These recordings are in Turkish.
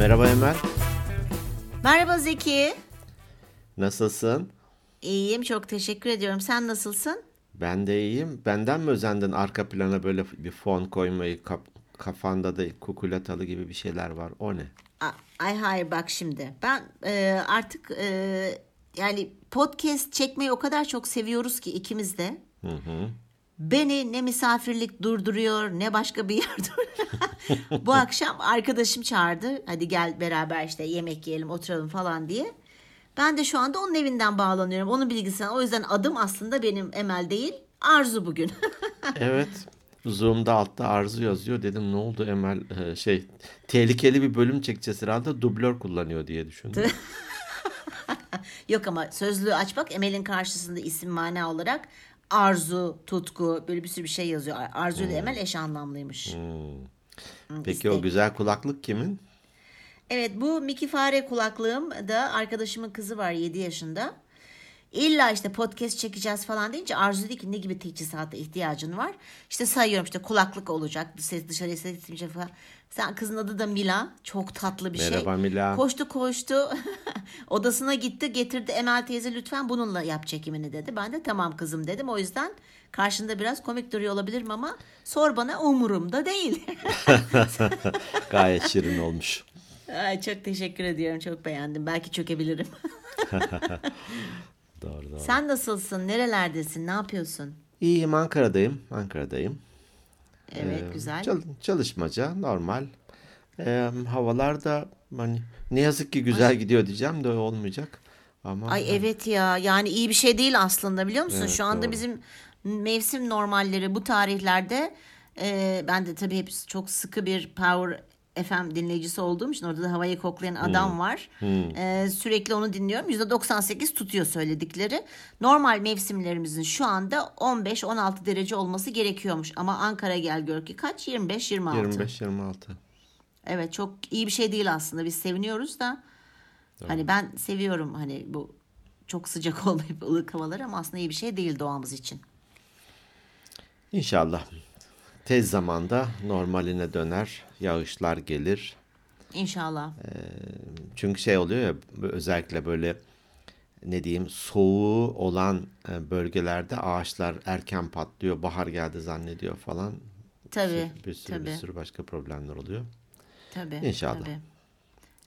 Merhaba Emel. Merhaba Zeki. Nasılsın? İyiyim çok teşekkür ediyorum. Sen nasılsın? Ben de iyiyim. Benden mi özendin arka plana böyle bir fon koymayı kap- kafanda da kukulatalı gibi bir şeyler var. O ne? A- Ay hayır bak şimdi. Ben e, artık e, yani podcast çekmeyi o kadar çok seviyoruz ki ikimiz de. Beni ne misafirlik durduruyor ne başka bir yer durduruyor. Bu akşam arkadaşım çağırdı. Hadi gel beraber işte yemek yiyelim oturalım falan diye. Ben de şu anda onun evinden bağlanıyorum. Onun bilgisayarına. O yüzden adım aslında benim Emel değil. Arzu bugün. Evet. Zoom'da altta arzu yazıyor. Dedim ne oldu Emel Ee, şey tehlikeli bir bölüm çekeceğiz herhalde dublör kullanıyor diye düşündüm. Yok ama sözlüğü aç bak Emel'in karşısında isim mana olarak arzu, tutku böyle bir sürü bir şey yazıyor. Arzu ile Emel eş anlamlıymış. Peki o güzel kulaklık kimin? Evet bu Miki Fare kulaklığım da arkadaşımın kızı var 7 yaşında. İlla işte podcast çekeceğiz falan deyince Arzu dedi ki ne gibi teçhizata ihtiyacın var? İşte sayıyorum işte kulaklık olacak, ses dışarıya ses gitmeyecek falan. Sen kızın adı da Mila. Çok tatlı bir şey. Merhaba Mila. Koştu koştu. Odasına gitti getirdi Emel teyze lütfen bununla yap çekimini dedi. Ben de tamam kızım dedim. O yüzden karşında biraz komik duruyor olabilirim ama sor bana umurumda değil. Gayet şirin olmuş. Ay, çok teşekkür ediyorum. Çok beğendim. Belki çökebilirim. Doğru doğru. Sen nasılsın? Nerelerdesin? Ne yapıyorsun? İyiyim Ankara'dayım. Ankara'dayım. Evet Ee, güzel. çalışmaca normal. Ee, havalar da hani ne yazık ki güzel gidiyor diyeceğim de olmayacak. Ama Ay evet ya yani iyi bir şey değil aslında biliyor musun? Evet, Şu anda doğru. bizim mevsim normalleri bu tarihlerde e, ben de tabii hep çok sıkı bir Power FM dinleyicisi olduğum için orada da havayı koklayan adam var. E, sürekli onu dinliyorum. %98 tutuyor söyledikleri. Normal mevsimlerimizin şu anda 15-16 derece olması gerekiyormuş. Ama Ankara gel gör ki kaç? 25-26. 25-26. Evet çok iyi bir şey değil aslında. Biz seviniyoruz da. Hani ben seviyorum hani bu çok sıcak olmayıp ılık havalar ama aslında iyi bir şey değil doğamız için. İnşallah tez zamanda normaline döner, yağışlar gelir. İnşallah. Çünkü şey oluyor ya özellikle böyle ne diyeyim soğuğu olan e, bölgelerde ağaçlar erken patlıyor, bahar geldi zannediyor falan. Tabii. Bir sürü bir tabii. sürü başka problemler oluyor. Tabii. İnşallah. Tabii.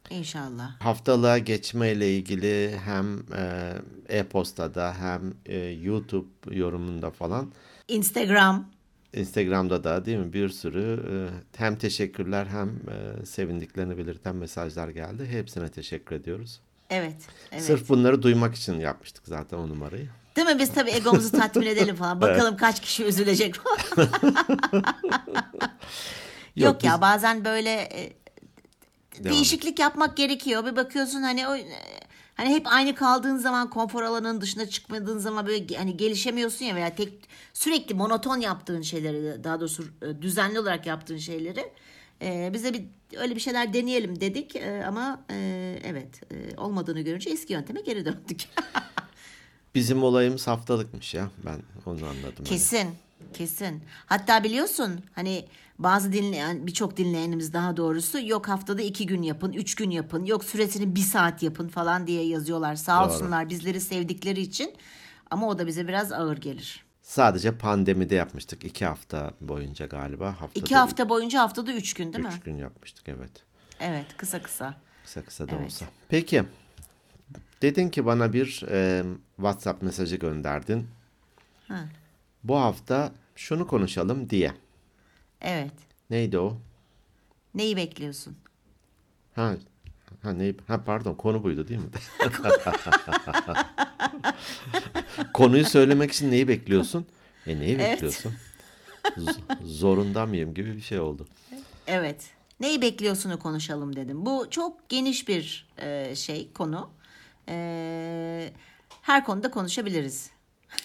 İnşallah. Haftalığa geçmeyle ilgili hem e, e-postada hem e, YouTube yorumunda falan Instagram. Instagram'da da değil mi bir sürü e, hem teşekkürler hem e, sevindiklerini belirten mesajlar geldi. Hepsine teşekkür ediyoruz. Evet. Evet. Sırf bunları duymak için yapmıştık zaten o numarayı. Değil mi? Biz tabii egomuzu tatmin edelim falan. Bakalım kaç kişi üzülecek. Yok, ya biz- bazen böyle e, değişiklik yapmak gerekiyor. Bir bakıyorsun hani o hani hep aynı kaldığın zaman konfor alanının dışına çıkmadığın zaman böyle hani gelişemiyorsun ya veya tek sürekli monoton yaptığın şeyleri daha doğrusu e, düzenli olarak yaptığın şeyleri e, bize bir öyle bir şeyler deneyelim dedik E, ama e, evet e, olmadığını görünce eski yönteme geri döndük. Bizim olayımız haftalıkmış ya. Ben onu anladım. hani. Kesin, kesin. Hatta biliyorsun hani bazı dinleyen birçok dinleyenimiz daha doğrusu yok haftada iki gün yapın, üç gün yapın, yok süresini bir saat yapın falan diye yazıyorlar. Sağ Doğru. olsunlar bizleri sevdikleri için. Ama o da bize biraz ağır gelir. Sadece pandemide yapmıştık. iki hafta boyunca galiba. Haftada İki hafta boyunca haftada üç gün değil mi? Üç gün yapmıştık evet. Evet, kısa kısa. Kısa kısa da Evet. olsa. Peki. Dedin ki bana bir e, WhatsApp mesajı gönderdin. Ha. Bu hafta şunu konuşalım diye. Evet. Neydi o? Neyi bekliyorsun? Ha, ha, ne, ha pardon konu buydu değil mi? Konuyu söylemek için neyi bekliyorsun? E neyi Evet. bekliyorsun? Zorunda mıyım gibi bir şey oldu. Evet. Neyi bekliyorsunu konuşalım dedim. Bu çok geniş bir e, şey konu. E, her konuda konuşabiliriz.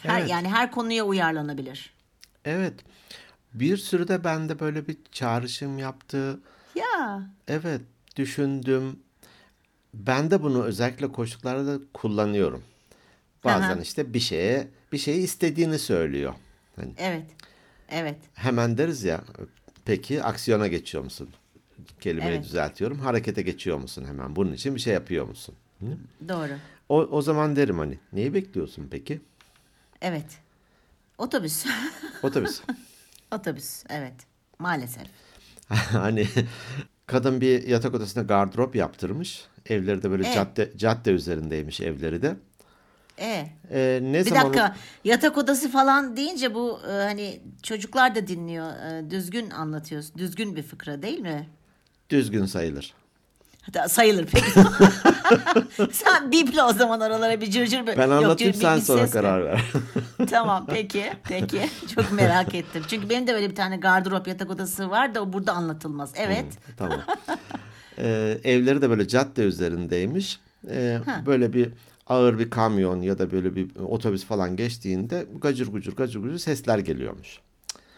Her, Evet. Yani her konuya uyarlanabilir. Evet. Bir sürü de bende böyle bir çağrışım yaptı. Ya Evet, düşündüm. Ben de bunu özellikle koştuklarda da kullanıyorum. Bazen Aha. işte bir şeye bir şeyi istediğini söylüyor. Hani evet. Evet. hemen deriz ya peki aksiyona geçiyor musun? kelimeyi Evet. düzeltiyorum. Harekete geçiyor musun hemen? Bunun için bir şey yapıyor musun? Hı? Doğru. O, o zaman derim hani neyi bekliyorsun peki? Evet. Otobüs. Otobüs. Otobüs. Evet. Maalesef. hani kadın bir yatak odasına gardırop yaptırmış. Evleri de böyle Evet. cadde cadde üzerindeymiş evleri de. E. Ee, ne Bir zaman dakika. Yatak odası falan deyince bu e, hani çocuklar da dinliyor. E, düzgün anlatıyorsun. Düzgün bir fıkra değil mi? düzgün sayılır. Hatta sayılır peki. sen biple o zaman oralara bir cırcır. bir- Ben Yok, anlatayım bir- sen sonra karar ver. tamam peki peki çok merak ettim. Çünkü benim de böyle bir tane gardırop yatak odası var da o burada anlatılmaz. Evet. tamam. Ee, evleri de böyle cadde üzerindeymiş. Ee, Ha. böyle bir ağır bir kamyon ya da böyle bir otobüs falan geçtiğinde gacır gucur gacır gucur sesler geliyormuş.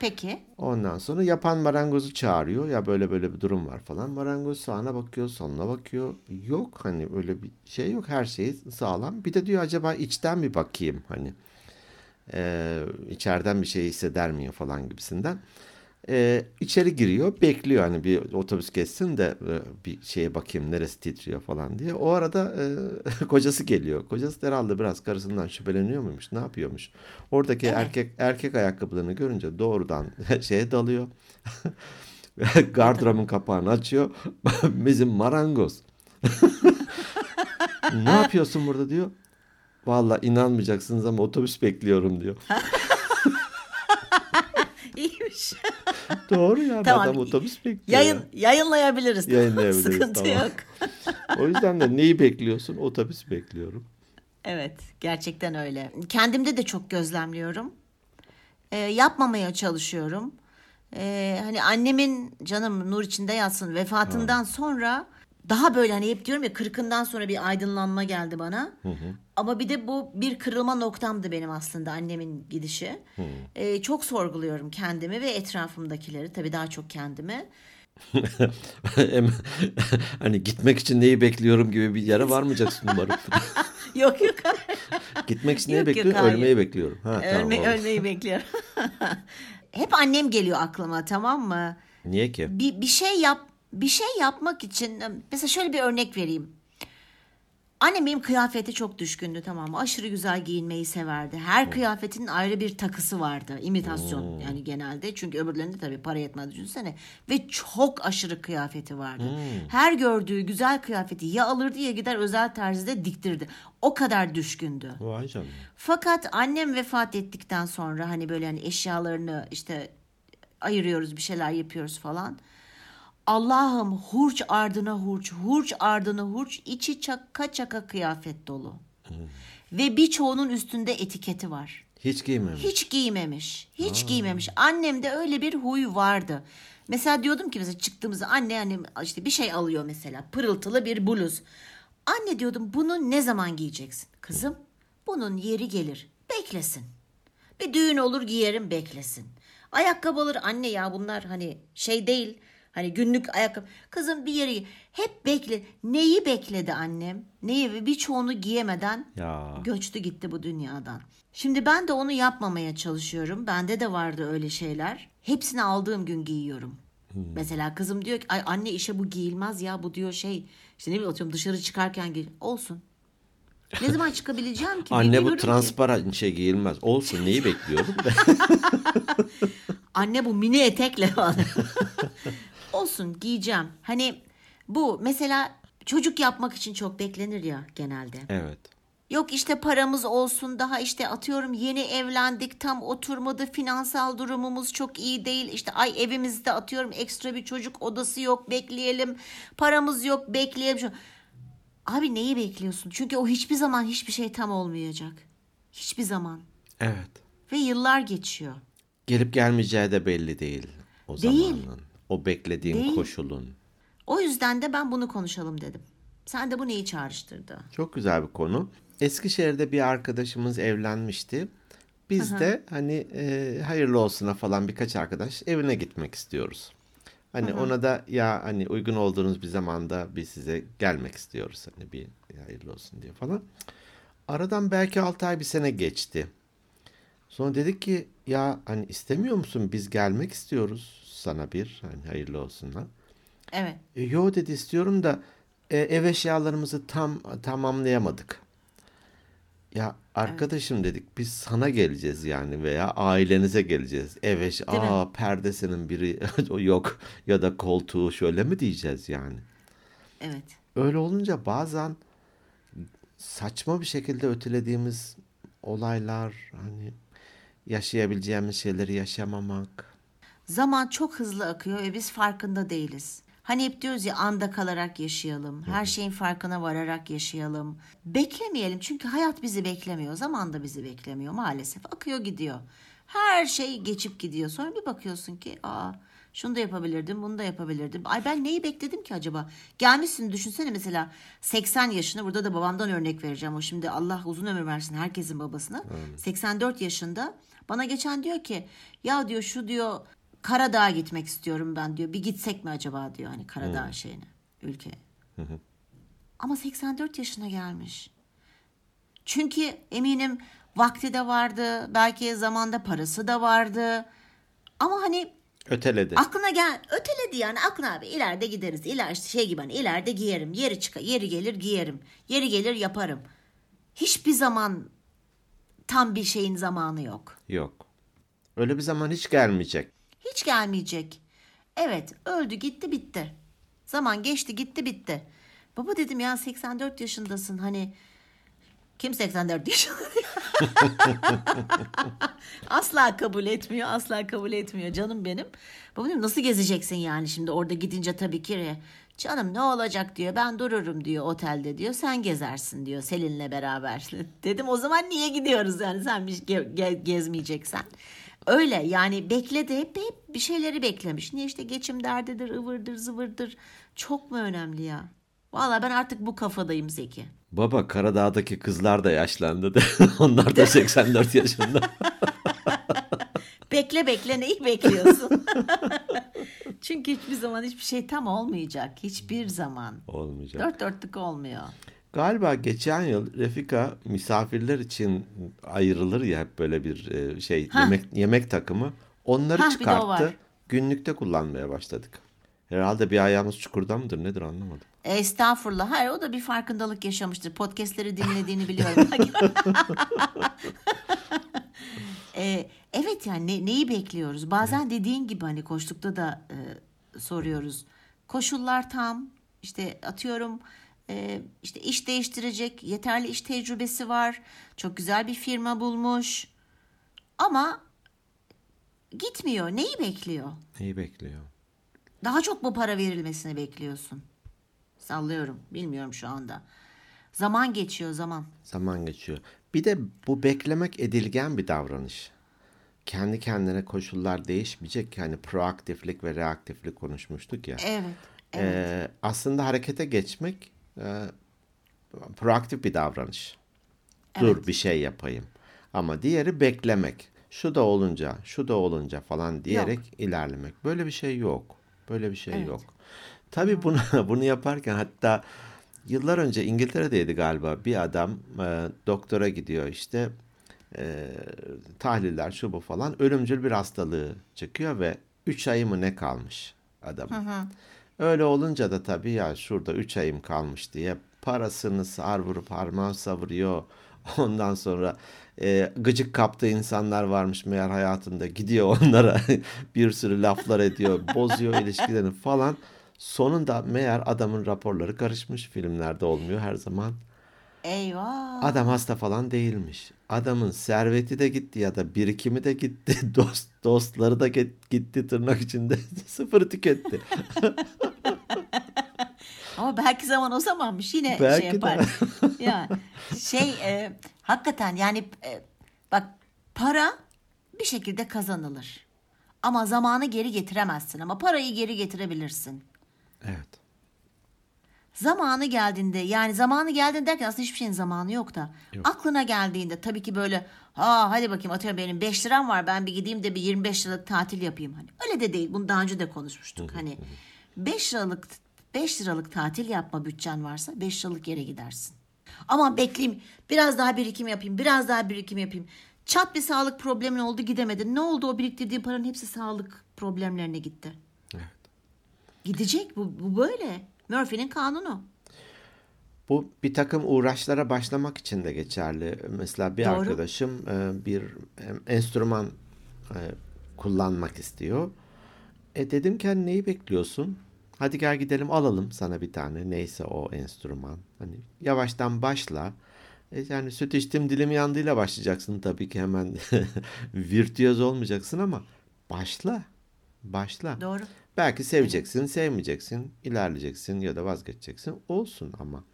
Peki. Ondan sonra yapan marangozu çağırıyor. Ya böyle böyle bir durum var falan. Marangoz sağına bakıyor, soluna bakıyor. Yok hani öyle bir şey yok. Her şey sağlam. Bir de diyor acaba içten bir bakayım hani. Ee, içeriden bir şey hisseder miyim falan gibisinden. Ee, içeri giriyor. Bekliyor hani bir otobüs geçsin de e, bir şeye bakayım neresi titriyor falan diye. O arada e, kocası geliyor. Kocası da herhalde biraz karısından şüpheleniyor muymuş? Ne yapıyormuş? Oradaki Evet. erkek erkek ayakkabılarını görünce doğrudan şeye dalıyor. Gardırobun kapağını açıyor. Bizim marangoz. ne yapıyorsun burada diyor. Vallahi inanmayacaksınız ama otobüs bekliyorum diyor. İyiymiş. Doğru yani Tamam. adam otobüs bekliyor. Yayın, ya. yayınlayabiliriz. Yayınlayabiliriz, Sıkıntı tamam. yok. O yüzden de neyi bekliyorsun? Otobüs bekliyorum. Evet, gerçekten öyle. Kendimde de çok gözlemliyorum. Ee, yapmamaya çalışıyorum. Ee, hani annemin canım nur içinde yatsın vefatından sonra daha böyle hani hep diyorum ya kırkından sonra bir aydınlanma geldi bana. Ama bir de bu bir kırılma noktamdı benim aslında annemin gidişi. Ee, çok sorguluyorum kendimi ve etrafımdakileri tabii daha çok kendimi. Hani gitmek için neyi bekliyorum gibi bir yere varmayacaksın umarım. yok yok Gitmek için neyi yok, bekliyorum? Ölmeyi bekliyorum. Ha, tamam, Ölme, oldu. ölmeyi bekliyorum. Hep annem geliyor aklıma tamam mı? Niye ki? Bir, bir şey yap bir şey yapmak için mesela şöyle bir örnek vereyim. Annem benim kıyafete çok düşkündü tamam mı? Aşırı güzel giyinmeyi severdi. Her kıyafetinin ayrı bir takısı vardı. İmitasyon yani genelde. Çünkü öbürlerinde tabii para yetmez düşünsene. Ve çok aşırı kıyafeti vardı. Her gördüğü güzel kıyafeti ya alırdı ya gider özel terzide diktirdi. O kadar düşkündü. Vay canına. Fakat annem vefat ettikten sonra hani böyle hani eşyalarını işte ayırıyoruz bir şeyler yapıyoruz falan. Allah'ım hurç ardına hurç, hurç ardına hurç, içi çaka çaka kıyafet dolu. Ve birçoğunun üstünde etiketi var. Hiç giymemiş. Hiç giymemiş. Hiç giymemiş. Annemde öyle bir huy vardı. Mesela diyordum ki mesela çıktığımızda anne hani işte bir şey alıyor mesela pırıltılı bir bluz. Anne diyordum bunu ne zaman giyeceksin? Kızım bunun yeri gelir. Beklesin. Bir düğün olur giyerim beklesin. Ayakkabı alır anne ya bunlar hani şey değil. Hani günlük ayakkabı. Kızım bir yeri hep bekle. Neyi bekledi annem? Neyi ve birçoğunu giyemeden Ya. göçtü gitti bu dünyadan. Şimdi ben de onu yapmamaya çalışıyorum. Bende de vardı öyle şeyler. Hepsini aldığım gün giyiyorum. Mesela kızım diyor ki ay anne işe bu giyilmez ya bu diyor şey işte ne bileyim atıyorum dışarı çıkarken giy. Olsun. Ne zaman çıkabileceğim ki? Anne bu ki. transparan şey giyilmez. Olsun neyi bekliyorum? Anne bu mini etekle falan. Olsun giyeceğim. Hani bu mesela çocuk yapmak için çok beklenir ya genelde. evet. Yok işte paramız olsun daha işte atıyorum yeni evlendik tam oturmadı finansal durumumuz çok iyi değil işte ay evimizde atıyorum ekstra bir çocuk odası yok bekleyelim paramız yok bekleyelim. Abi neyi bekliyorsun? Çünkü o hiçbir zaman hiçbir şey tam olmayacak. Hiçbir zaman. Evet. Ve yıllar geçiyor. Gelip gelmeyeceği de belli değil. O Değil. zamanın. O beklediğin Değil. koşulun. O yüzden de ben bunu konuşalım dedim. Sen de bu neyi çağrıştırdı? Çok güzel bir konu. Eskişehir'de bir arkadaşımız evlenmişti. Biz de hani e, hayırlı olsuna falan birkaç arkadaş evine gitmek istiyoruz. Hani ona da ya hani uygun olduğunuz bir zamanda biz size gelmek istiyoruz. Hani bir hayırlı olsun diye falan. Aradan belki 6 ay bir sene geçti. Sonra dedik ki ya hani istemiyor musun biz gelmek istiyoruz sana bir hani hayırlı olsunlar. Evet. E, yo dedi istiyorum da e, ev eşyalarımızı tam tamamlayamadık. Ya arkadaşım dedik biz sana geleceğiz yani veya ailenize geleceğiz. Ev eş Değil mi? aa perdesinin biri yok ya da koltuğu şöyle mi diyeceğiz yani. Evet. Öyle olunca bazen saçma bir şekilde ötelediğimiz olaylar hani yaşayabileceğimiz şeyleri yaşamamak. Zaman çok hızlı akıyor ve biz farkında değiliz. Hani hep diyoruz ya anda kalarak yaşayalım. Her şeyin farkına vararak yaşayalım. Beklemeyelim çünkü hayat bizi beklemiyor. Zaman da bizi beklemiyor maalesef. Akıyor gidiyor. Her şey geçip gidiyor. Sonra bir bakıyorsun ki aa şunu da yapabilirdim, bunu da yapabilirdim. Ay ben neyi bekledim ki acaba? Gelmişsin düşünsene mesela 80 yaşında burada da babamdan örnek vereceğim. O şimdi Allah uzun ömür versin herkesin babasına. 84 yaşında bana geçen diyor ki ya diyor şu diyor Karadağ'a gitmek istiyorum ben diyor. Bir gitsek mi acaba diyor hani Karadağ şeyine, ülkeye. Ama 84 yaşına gelmiş. Çünkü eminim vakti de vardı, belki zamanda parası da vardı. Ama hani Öteledi. aklına gel öteledi yani aklına abi ileride gideriz. İler şey gibi hani ileride giyerim. Yeri çıkar, yeri gelir giyerim. Yeri gelir yaparım. Hiçbir zaman tam bir şeyin zamanı yok. Yok. Öyle bir zaman hiç gelmeyecek. Hiç gelmeyecek. Evet öldü gitti bitti. Zaman geçti gitti bitti. Baba dedim ya 84 yaşındasın hani kim 84 yaşında? asla kabul etmiyor asla kabul etmiyor canım benim. Baba dedim nasıl gezeceksin yani şimdi orada gidince tabii ki canım ne olacak diyor ben dururum diyor otelde diyor sen gezersin diyor Selin'le beraber. dedim o zaman niye gidiyoruz yani sen bir ge- ge- gezmeyeceksen. Öyle yani bekledi hep, hep bir şeyleri beklemiş. Niye işte geçim derdidir, ıvırdır, zıvırdır. Çok mu önemli ya? Valla ben artık bu kafadayım Zeki. Baba Karadağ'daki kızlar da yaşlandı de. Onlar da 84 yaşında. Bekle bekle neyi bekliyorsun? Çünkü hiçbir zaman hiçbir şey tam olmayacak. Hiçbir zaman. Olmayacak. Dört dörtlük olmuyor. Galiba geçen yıl Refika misafirler için ayrılır ya hep böyle bir e, şey Hah. yemek yemek takımı. Onları Hah, çıkarttı. Günlükte kullanmaya başladık. Herhalde bir ayağımız çukurda mıdır nedir anlamadım. Estağfurullah. Hayır o da bir farkındalık yaşamıştır. Podcast'leri dinlediğini biliyorum. Ee, evet yani ne- neyi bekliyoruz? Bazen dediğin gibi hani koştukta da e, soruyoruz. Koşullar tam. İşte atıyorum e, işte iş değiştirecek yeterli iş tecrübesi var. Çok güzel bir firma bulmuş. Ama gitmiyor. Neyi bekliyor? Neyi bekliyor? Daha çok mu para verilmesini bekliyorsun? Sallıyorum. Bilmiyorum şu anda. Zaman geçiyor zaman. Zaman geçiyor. Bir de bu beklemek edilgen bir davranış. Kendi kendine koşullar değişmeyecek. Yani proaktiflik ve reaktiflik konuşmuştuk ya. Evet. Ee, aslında harekete geçmek e, proaktif bir davranış. Dur bir şey yapayım. Ama diğeri beklemek. Şu da olunca, şu da olunca falan diyerek ilerlemek. Böyle bir şey yok. Böyle bir şey yok. Tabii bunu bunu yaparken hatta yıllar önce İngiltere'deydi galiba bir adam e, doktora gidiyor işte e, tahliller şu bu falan ölümcül bir hastalığı çıkıyor ve 3 ayı mı ne kalmış adam. Öyle olunca da tabii ya şurada 3 ayım kalmış diye parasını sar vurup harman savuruyor. Ondan sonra e, gıcık kaptığı insanlar varmış meğer hayatında gidiyor onlara bir sürü laflar ediyor, bozuyor ilişkilerini falan. Sonunda meğer adamın raporları karışmış filmlerde olmuyor her zaman. Eyvah. Adam hasta falan değilmiş. Adamın serveti de gitti ya da birikimi de gitti. Dost, dostları da gitti tırnak içinde. Sıfır tüketti. Ama belki zaman o zamanmış yine Belki şey de. yapar. ya şey e, hakikaten yani e, bak para bir şekilde kazanılır. Ama zamanı geri getiremezsin ama parayı geri getirebilirsin. Evet. Zamanı geldiğinde yani zamanı geldiğinde derken aslında hiçbir şeyin zamanı yok da aklına geldiğinde tabii ki böyle ha hadi bakayım atıyorum benim 5 liram var ben bir gideyim de bir 25 liralık tatil yapayım hani öyle de değil bunu daha önce de konuşmuştuk hani 5 liralık 5 liralık tatil yapma bütçen varsa 5 liralık yere gidersin. Ama bekleyeyim biraz daha birikim yapayım biraz daha birikim yapayım. Çat bir sağlık problemin oldu gidemedin. Ne oldu o biriktirdiğin paranın hepsi sağlık problemlerine gitti. Evet. Gidecek bu, bu böyle. Murphy'nin kanunu. Bu bir takım uğraşlara başlamak için de geçerli. Mesela bir Doğru. arkadaşım e, bir enstrüman e, kullanmak istiyor. E dedim ki hani neyi bekliyorsun? Hadi gel gidelim alalım sana bir tane neyse o enstrüman. Hani yavaştan başla. E yani süt içtim dilim yandıyla başlayacaksın tabii ki hemen virtüöz olmayacaksın ama başla. Başla. Doğru. Belki seveceksin, sevmeyeceksin, ilerleyeceksin ya da vazgeçeceksin. Olsun ama.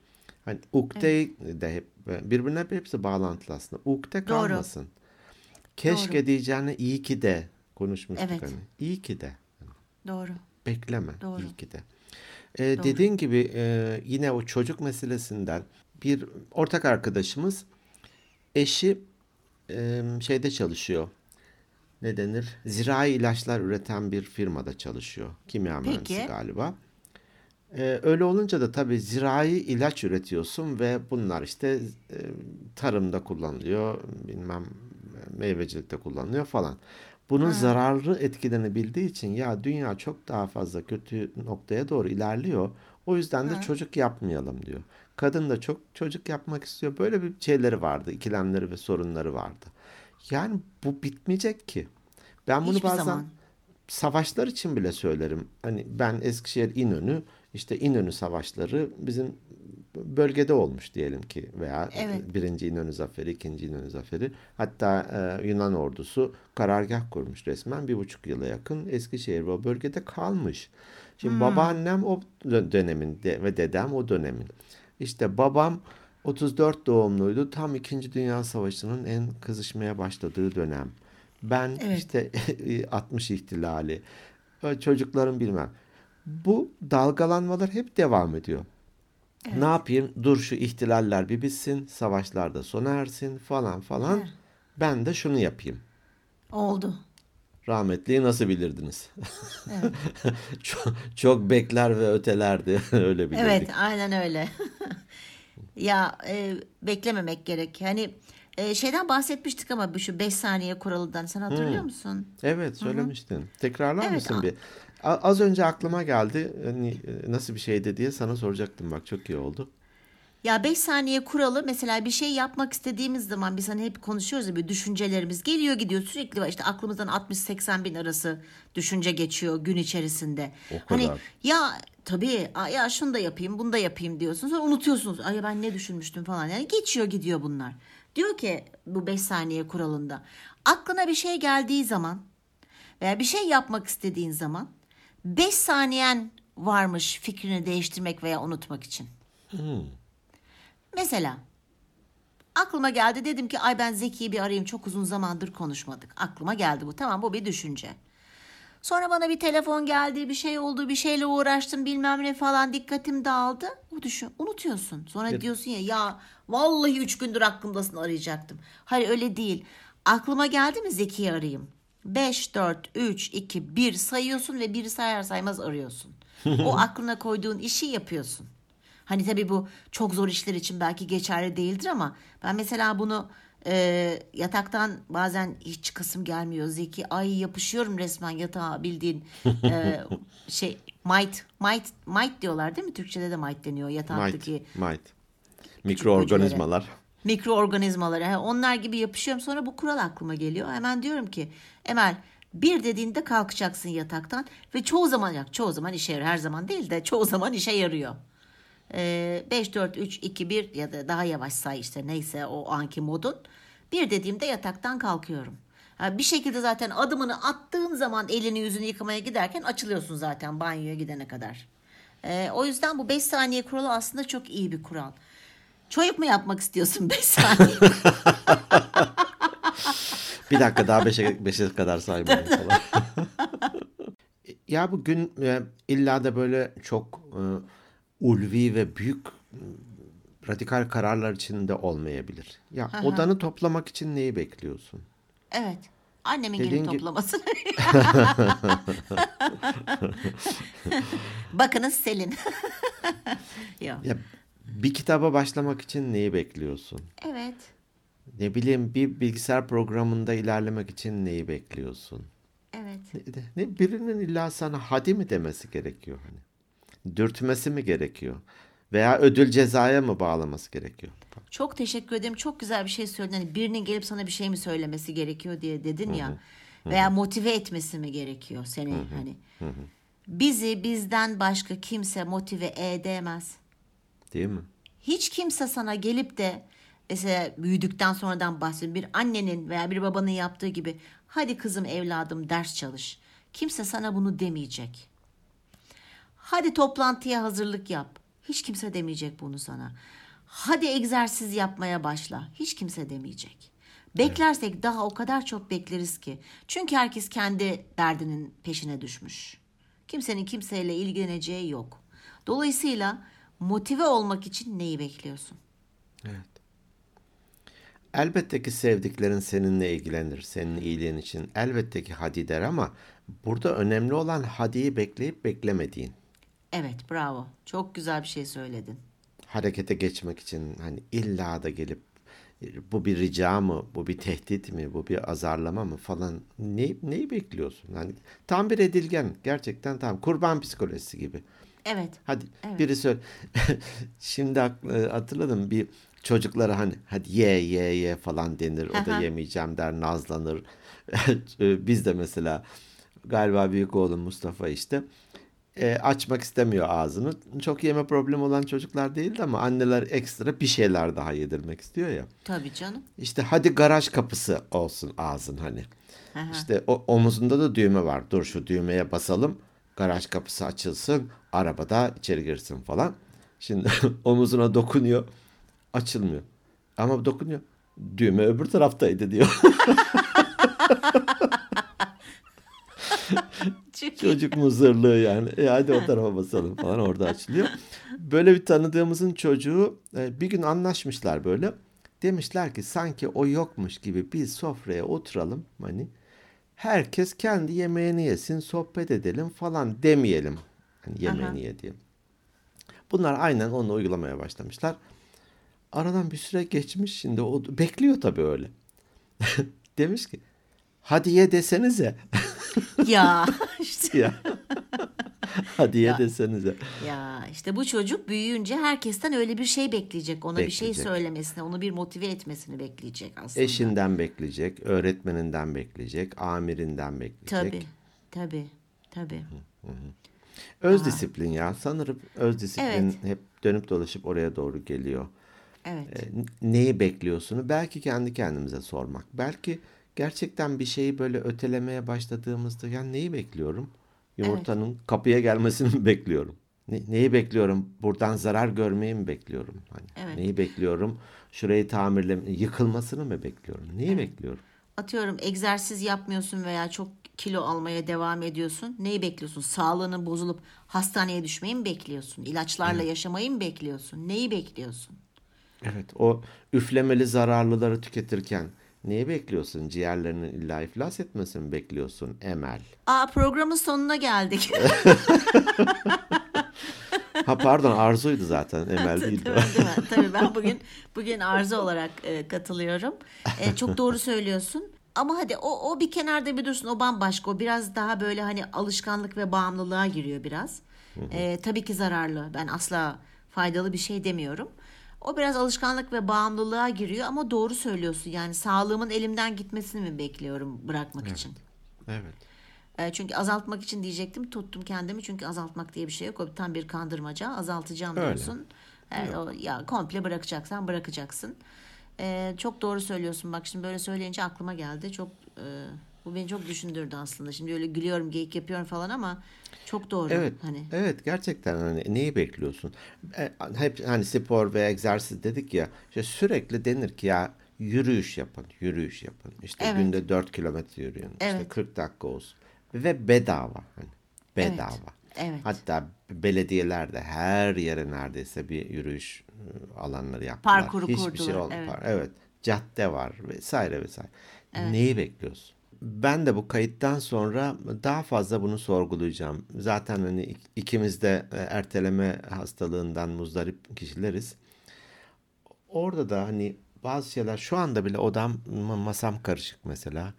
Hani ukde de hep birbirine hep hepsi bağlantılı aslında. Ukde Doğru. kalmasın. Keşke diyeceğine iyi ki de konuşmuştuk Evet. hani. İyi ki de. Doğru. Bekleme. Doğru. iyi ki de. Ee, dediğin gibi e, yine o çocuk meselesinden bir ortak arkadaşımız eşi e, şeyde çalışıyor. Ne denir? Zirai ilaçlar üreten bir firmada çalışıyor. Kimya Peki. mühendisi galiba. Ee, öyle olunca da tabii zirai ilaç üretiyorsun ve bunlar işte e, tarımda kullanılıyor, bilmem meyvecilikte kullanılıyor falan. Bunun zararlı etkilerini bildiği için ya dünya çok daha fazla kötü noktaya doğru ilerliyor. O yüzden de çocuk yapmayalım diyor. Kadın da çok çocuk yapmak istiyor. Böyle bir şeyleri vardı, ikilemleri ve sorunları vardı. Yani bu bitmeyecek ki. Ben bunu Hiçbir bazen zaman. savaşlar için bile söylerim. Hani ben Eskişehir İnönü işte İnönü savaşları bizim bölgede olmuş diyelim ki veya Evet. birinci İnönü zaferi, ikinci İnönü zaferi. Hatta e, Yunan ordusu karargah kurmuş resmen bir buçuk yıla yakın Eskişehir o bölgede kalmış. Şimdi babaannem o dö- dönemin de, ve dedem o dönemin. İşte babam 34 doğumluydu. Tam 2. Dünya Savaşı'nın en kızışmaya başladığı dönem. Ben Evet. işte 60 ihtilali, ö, çocukların bilmem. Bu dalgalanmalar hep devam ediyor. Ne yapayım? Dur şu ihtilaller bir bitsin, savaşlar da sona ersin falan falan. Ben de şunu yapayım. Oldu. Rahmetliyi nasıl bilirdiniz? çok, çok bekler ve ötelerdi. Öyle bilirdik. Evet, aynen öyle. ya e, beklememek gerek. Hani e, şeyden bahsetmiştik ama bu şu 5 saniye kuralından sen hatırlıyor musun? Evet söylemiştin. Tekrarlar Evet, mısın a- bir? A- Az önce aklıma geldi. Hani e, nasıl bir şeydi diye sana soracaktım bak çok iyi oldu. Ya 5 saniye kuralı mesela bir şey yapmak istediğimiz zaman biz hani hep konuşuyoruz ya bir düşüncelerimiz geliyor gidiyor sürekli işte aklımızdan 60-80 bin arası düşünce geçiyor gün içerisinde. O Hani kadar. ya tabii "Aa, ya şunu da yapayım bunu da yapayım diyorsun sonra unutuyorsunuz. Ay ben ne düşünmüştüm falan yani geçiyor gidiyor bunlar. Diyor ki bu 5 saniye kuralında aklına bir şey geldiği zaman veya bir şey yapmak istediğin zaman 5 saniyen varmış fikrini değiştirmek veya unutmak için. Mesela aklıma geldi dedim ki ay ben Zeki'yi bir arayayım çok uzun zamandır konuşmadık. Aklıma geldi bu tamam bu bir düşünce. Sonra bana bir telefon geldi bir şey oldu bir şeyle uğraştım bilmem ne falan dikkatim dağıldı. O düşün unutuyorsun. Sonra diyorsun ya ya vallahi üç gündür aklımdasın arayacaktım. Hayır öyle değil. Aklıma geldi mi Zeki'yi arayayım. 5, 4, 3, 2, 1 sayıyorsun ve biri sayar saymaz arıyorsun. o aklına koyduğun işi yapıyorsun. Hani tabii bu çok zor işler için belki geçerli değildir ama ben mesela bunu e, yataktan bazen hiç çıkasım gelmiyor. Zeki ay yapışıyorum resmen yatağa bildiğin e, şey might might might diyorlar değil mi? Türkçede de might deniyor yataktaki Might, might. Mikroorganizmalar. mikroorganizmalara. Ha, Onlar gibi yapışıyorum. Sonra bu kural aklıma geliyor. Hemen diyorum ki Emel bir dediğinde kalkacaksın yataktan ve çoğu zaman ya çoğu zaman işe yarıyor. Her zaman değil de çoğu zaman işe yarıyor. Ee, 5, 4, 3, 2, 1 ya da daha yavaş say işte neyse o anki modun. Bir dediğimde yataktan kalkıyorum. Bir şekilde zaten adımını attığın zaman elini yüzünü yıkamaya giderken açılıyorsun zaten banyoya gidene kadar. Ee, o yüzden bu 5 saniye kuralı aslında çok iyi bir kural. Çocuk mu yapmak istiyorsun 5 saniye? Bir dakika daha beşe, beşe kadar saymayın falan. ya bu gün e, illa da böyle çok e, ulvi ve büyük e, radikal kararlar içinde olmayabilir. Ya odanı toplamak için neyi bekliyorsun? Evet. Annemin Dediğin gibi- toplamasını. Bakınız Selin. Yok. Ya bir kitaba başlamak için neyi bekliyorsun? Evet. Ne bileyim bir bilgisayar programında ilerlemek için neyi bekliyorsun? Evet. Ne, ne birinin illa sana hadi mi demesi gerekiyor hani? Dürtmesi mi gerekiyor? Veya ödül cezaya mı bağlaması gerekiyor? Çok teşekkür ederim. Çok güzel bir şey söyledin. Hani birinin gelip sana bir şey mi söylemesi gerekiyor diye dedin ya. Veya motive etmesi mi gerekiyor seni hani. Bizi bizden başka kimse motive edemez. Değil mi? Hiç kimse sana gelip de mesela büyüdükten sonradan bahsediyorum. Bir annenin veya bir babanın yaptığı gibi hadi kızım evladım ders çalış. Kimse sana bunu demeyecek. Hadi toplantıya hazırlık yap. Hiç kimse demeyecek bunu sana. Hadi egzersiz yapmaya başla. Hiç kimse demeyecek. Beklersek daha o kadar çok bekleriz ki. Çünkü herkes kendi derdinin peşine düşmüş. Kimsenin kimseyle ilgileneceği yok. Dolayısıyla motive olmak için neyi bekliyorsun? Evet. Elbette ki sevdiklerin seninle ilgilenir, senin iyiliğin için. Elbette ki hadi der ama burada önemli olan hadiyi bekleyip beklemediğin. Evet, bravo. Çok güzel bir şey söyledin. Harekete geçmek için hani illa da gelip bu bir rica mı, bu bir tehdit mi, bu bir azarlama mı falan ne, neyi bekliyorsun? Hani tam bir edilgen gerçekten tam kurban psikolojisi gibi. Evet. Hadi Evet. biri söyle. Şimdi akl- hatırladım bir çocuklara hani hadi ye ye ye falan denir. O da yemeyeceğim der nazlanır. Biz de mesela galiba büyük oğlum Mustafa işte e, açmak istemiyor ağzını. Çok yeme problemi olan çocuklar değildi ama anneler ekstra bir şeyler daha yedirmek istiyor ya. Tabii canım. İşte hadi garaj kapısı olsun ağzın hani. Aha. İşte o omuzunda da düğme var. Dur şu düğmeye basalım. Garaj kapısı açılsın. Arabada içeri girsin falan. Şimdi omuzuna dokunuyor. Açılmıyor. Ama dokunuyor. Düğme öbür taraftaydı diyor. Çocuk muzırlığı yani. E hadi o tarafa basalım falan orada açılıyor. Böyle bir tanıdığımızın çocuğu e, bir gün anlaşmışlar böyle. Demişler ki sanki o yokmuş gibi biz sofraya oturalım hani herkes kendi yemeğini yesin sohbet edelim falan demeyelim. Hani yemeğini Aha. ye diye. Bunlar aynen onu uygulamaya başlamışlar. Aradan bir süre geçmiş şimdi o bekliyor tabii öyle. Demiş ki hadi ye desenize. ya işte ya. Hadi ye Ya. desenize. ya işte bu çocuk büyüyünce herkesten öyle bir şey bekleyecek. Ona bir şey Bekleyecek. söylemesini, onu bir motive etmesini bekleyecek aslında. Eşinden bekleyecek, öğretmeninden bekleyecek, amirinden bekleyecek. Tabii. Tabii. Tabii. Öz disiplin ya. Sanırım öz disiplin Evet. hep dönüp dolaşıp oraya doğru geliyor. Evet. E, n- neyi bekliyorsunu belki kendi kendimize sormak. Belki gerçekten bir şeyi böyle ötelemeye başladığımızda ya neyi bekliyorum? Yumurtanın kapıya gelmesini mi bekliyorum? Ne- neyi bekliyorum? Buradan zarar görmeyi mi bekliyorum? Hani Evet. neyi bekliyorum? Şurayı tamirle yıkılmasını mı bekliyorum? Neyi bekliyorum? Atıyorum egzersiz yapmıyorsun veya çok kilo almaya devam ediyorsun. Neyi bekliyorsun? Sağlığının bozulup hastaneye düşmeyi mi bekliyorsun? İlaçlarla yaşamayı mı bekliyorsun? Neyi bekliyorsun? Evet, o üflemeli zararlıları tüketirken neyi bekliyorsun? Ciğerlerinin illa iflas etmesini bekliyorsun? Emel. Aa programın sonuna geldik. Ha pardon Arzu'ydu zaten. Emel. Değil? Değil mi? Tabii ben bugün bugün arıza olarak e, katılıyorum. E, çok doğru söylüyorsun. Ama hadi o, o bir kenarda bir dursun. O bambaşka. O biraz daha böyle hani alışkanlık ve bağımlılığa giriyor biraz. E, tabii ki zararlı. Ben asla faydalı bir şey demiyorum. O biraz alışkanlık ve bağımlılığa giriyor ama doğru söylüyorsun. Yani sağlığımın elimden gitmesini mi bekliyorum bırakmak için? Evet. E, çünkü azaltmak için diyecektim. Tuttum kendimi çünkü azaltmak diye bir şey yok. O tam bir kandırmaca. Azaltacağım Öyle. diyorsun. E, o, ya komple bırakacaksan bırakacaksın. E, çok doğru söylüyorsun. Bak şimdi böyle söyleyince aklıma geldi. Çok e, bu beni çok düşündürdü aslında. Şimdi öyle gülüyorum, geyik yapıyorum falan ama çok doğru. Evet. Hani Evet gerçekten hani neyi bekliyorsun? E, hep hani spor ve egzersiz dedik ya. işte sürekli denir ki ya yürüyüş yapın, yürüyüş yapın. İşte Evet. günde 4 kilometre yürüyün. İşte Evet. 40 dakika olsun. Ve bedava hani. Bedava. Evet. Hatta belediyeler de her yere neredeyse bir yürüyüş e, alanları yaptılar. Parkuru Hiçbir kurdular, şey olmadı. evet. Evet. Cadde var vesaire vesaire. Neyi bekliyorsun? Ben de bu kayıttan sonra daha fazla bunu sorgulayacağım. Zaten hani ik- ikimiz de e, erteleme hastalığından muzdarip kişileriz. Orada da hani bazı şeyler şu anda bile odam masam karışık mesela.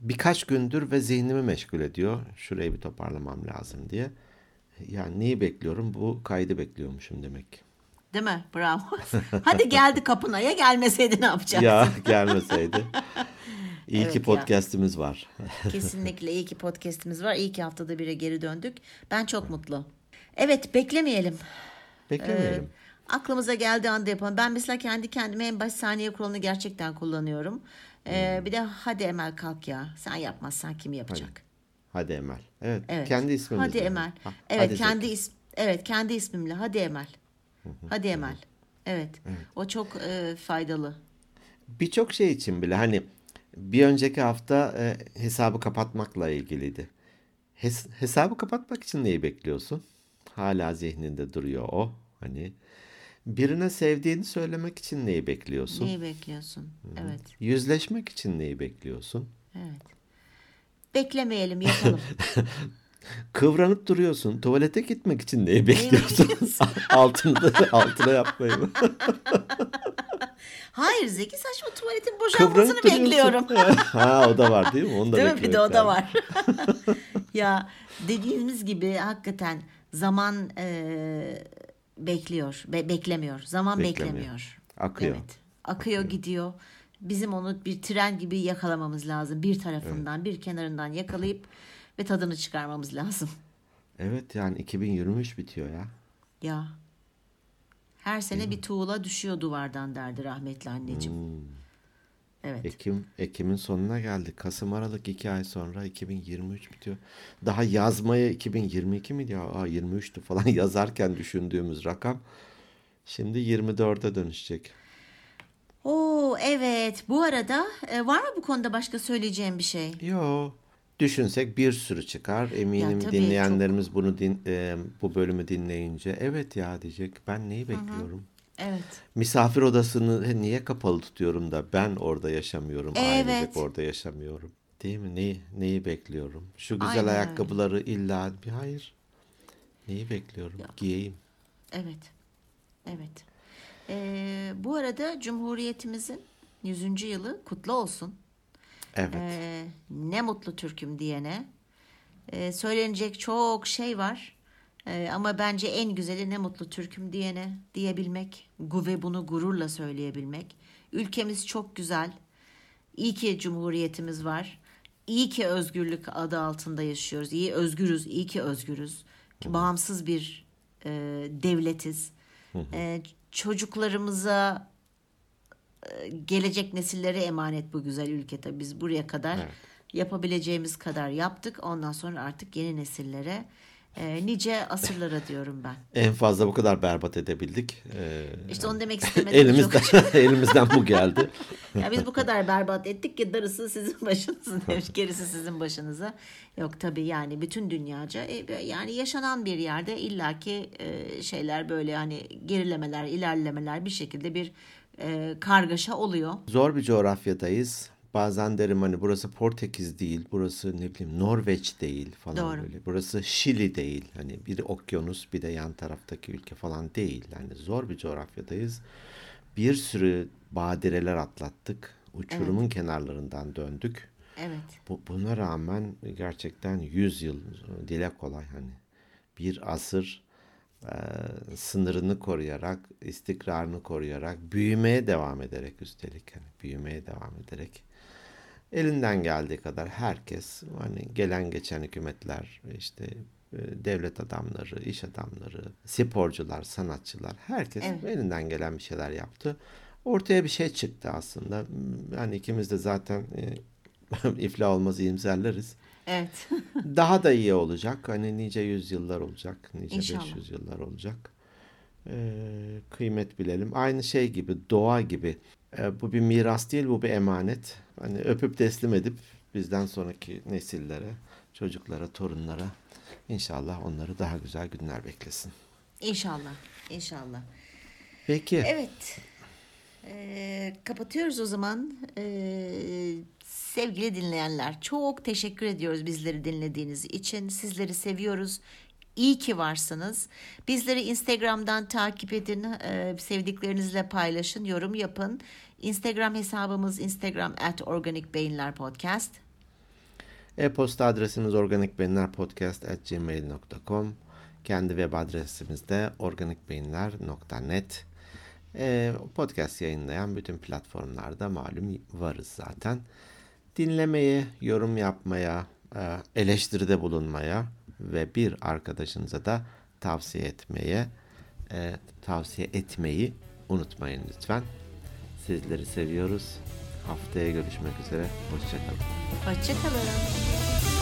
birkaç gündür ve zihnimi meşgul ediyor. Şurayı bir toparlamam lazım diye. Yani neyi bekliyorum? Bu kaydı bekliyormuşum demek ki. Değil mi? Bravo. Hadi geldi kapına ya gelmeseydi ne yapacaksın? Ya gelmeseydi. İyi Evet ki ya. podcast'imiz var. Kesinlikle iyi ki podcast'imiz var. İyi ki haftada bire geri döndük. Ben çok mutlu. Evet beklemeyelim. Beklemeyelim. Aklımıza geldiği anda yapalım. Ben mesela kendi kendime en baş saniye kuralını gerçekten kullanıyorum. Ee, bir de hadi Emel kalk ya. Sen yapmazsan kim yapacak? Hadi Emel. Evet, Evet. kendi ismimizle. Hadi Emel. Ha, evet hadi kendi is evet kendi ismimle. Hadi Emel. Hadi Emel. Evet. O çok e, faydalı. Birçok şey için bile hani bir önceki hafta e, hesabı kapatmakla ilgiliydi. Hes- hesabı kapatmak için neyi bekliyorsun? Hala zihninde duruyor o. Hani birine sevdiğini söylemek için neyi bekliyorsun? Neyi bekliyorsun? Evet. Yüzleşmek için neyi bekliyorsun? Evet. Beklemeyelim yapalım. Kıvranıp duruyorsun. Tuvalete gitmek için neyi bekliyorsun? altını altına yapmayı mı? Hayır Zeki saçma tuvaletin boşalmasını bekliyorum. ha o da var değil mi? Onu da Değil mi? Bir de o da var. ya dediğimiz gibi hakikaten zaman e, bekliyor, be- beklemiyor. Zaman Beklemiyor. beklemiyor. Akıyor. Evet. Akıyor gidiyor. Bizim onu bir tren gibi yakalamamız lazım. Bir tarafından, bir kenarından yakalayıp ve tadını çıkarmamız lazım. Evet yani 2023 bitiyor ya. Ya. Her sene bir tuğla düşüyor duvardan derdi rahmetli anneciğim. Hmm. Evet. Ekim Ekim'in sonuna geldik. Kasım Aralık 2 ay sonra 2023 bitiyor. Daha yazmaya 2022 miydi ya? Aa 23'tü falan yazarken düşündüğümüz rakam şimdi 24'e dönüşecek. Oo evet. Bu arada e, var mı bu konuda başka söyleyeceğim bir şey? Yo. Düşünsek bir sürü çıkar. Eminim Ya dinleyenlerimiz bunu din, e, bu bölümü dinleyince evet ya diyecek. Ben neyi bekliyorum? Evet. Misafir odasını niye kapalı tutuyorum da ben orada yaşamıyorum, ailecek Evet. orada yaşamıyorum. Değil mi? Neyi, neyi bekliyorum? Şu güzel Aynen öyle. ayakkabıları illa bir hayır. Neyi bekliyorum? Giyeyim. Evet. Evet. Ee, bu arada Cumhuriyetimizin 100. yılı kutlu olsun. Evet. Ee, ne mutlu Türk'üm diyene. Ee, söylenecek çok şey var. Ee, ama bence en güzeli ne mutlu Türk'üm diyene diyebilmek. Ve bunu gururla söyleyebilmek. Ülkemiz çok güzel. İyi ki Cumhuriyetimiz var. İyi ki özgürlük adı altında yaşıyoruz. İyi özgürüz, iyi ki özgürüz. Ki bağımsız bir e, devletiz. E, çocuklarımıza e, gelecek nesillere emanet bu güzel ülke tabii biz buraya kadar Evet. yapabileceğimiz kadar yaptık. Ondan sonra artık yeni nesillere e, nice asırlara diyorum ben. En fazla bu kadar berbat edebildik. Ee, İşte onu demek istemedim. elimizden elimizden bu geldi. Ya biz bu kadar berbat ettik ki darısı sizin başınıza demiş. Gerisi sizin başınıza. Yok tabii yani bütün dünyaca e, yani yaşanan bir yerde illaki e, şeyler böyle hani gerilemeler, ilerlemeler bir şekilde bir e, kargaşa oluyor. Zor bir coğrafyadayız. Bazen derim hani burası Portekiz değil, burası ne bileyim Norveç değil falan Doğru. böyle. Burası Şili değil. Hani bir okyanus bir de yan taraftaki ülke falan değil. Yani zor bir coğrafyadayız. Bir sürü badireler atlattık. Uçurumun kenarlarından döndük. Evet. Bu, buna rağmen gerçekten 100 yıl dile kolay hani bir asır sınırını koruyarak, istikrarını koruyarak, büyümeye devam ederek üstelik hani büyümeye devam ederek elinden geldiği kadar herkes hani gelen geçen hükümetler işte e, devlet adamları, iş adamları, sporcular, sanatçılar herkes Evet. elinden gelen bir şeyler yaptı. Ortaya bir şey çıktı aslında. Yani ikimiz de zaten e, iflah olmaz iyimserleriz. Evet. Daha da iyi olacak. Hani nice yüzyıllar olacak. Nice İnşallah. 500 yıllar olacak. Ee, kıymet bilelim. Aynı şey gibi, doğa gibi. Ee, bu bir miras değil, bu bir emanet. Hani öpüp teslim edip bizden sonraki nesillere, çocuklara, torunlara inşallah onları daha güzel günler beklesin. İnşallah. İnşallah. Peki. Evet. Ee, kapatıyoruz o zaman. Ee, sevgili dinleyenler çok teşekkür ediyoruz bizleri dinlediğiniz için. Sizleri seviyoruz. İyi ki varsınız. Bizleri Instagram'dan takip edin. Ee, sevdiklerinizle paylaşın, yorum yapın. Instagram hesabımız Instagram at Organik Beyinler Podcast. E-posta adresimiz organikbeyinlerpodcast.gmail.com Kendi web adresimiz de organikbeyinler.net e, Podcast yayınlayan bütün platformlarda malum varız zaten. Dinlemeye, yorum yapmaya, e, eleştiride bulunmaya ve bir arkadaşınıza da tavsiye etmeye e, tavsiye etmeyi unutmayın lütfen. Sizleri seviyoruz. Haftaya görüşmek üzere. Hoşçakalın. Hoşçakalın.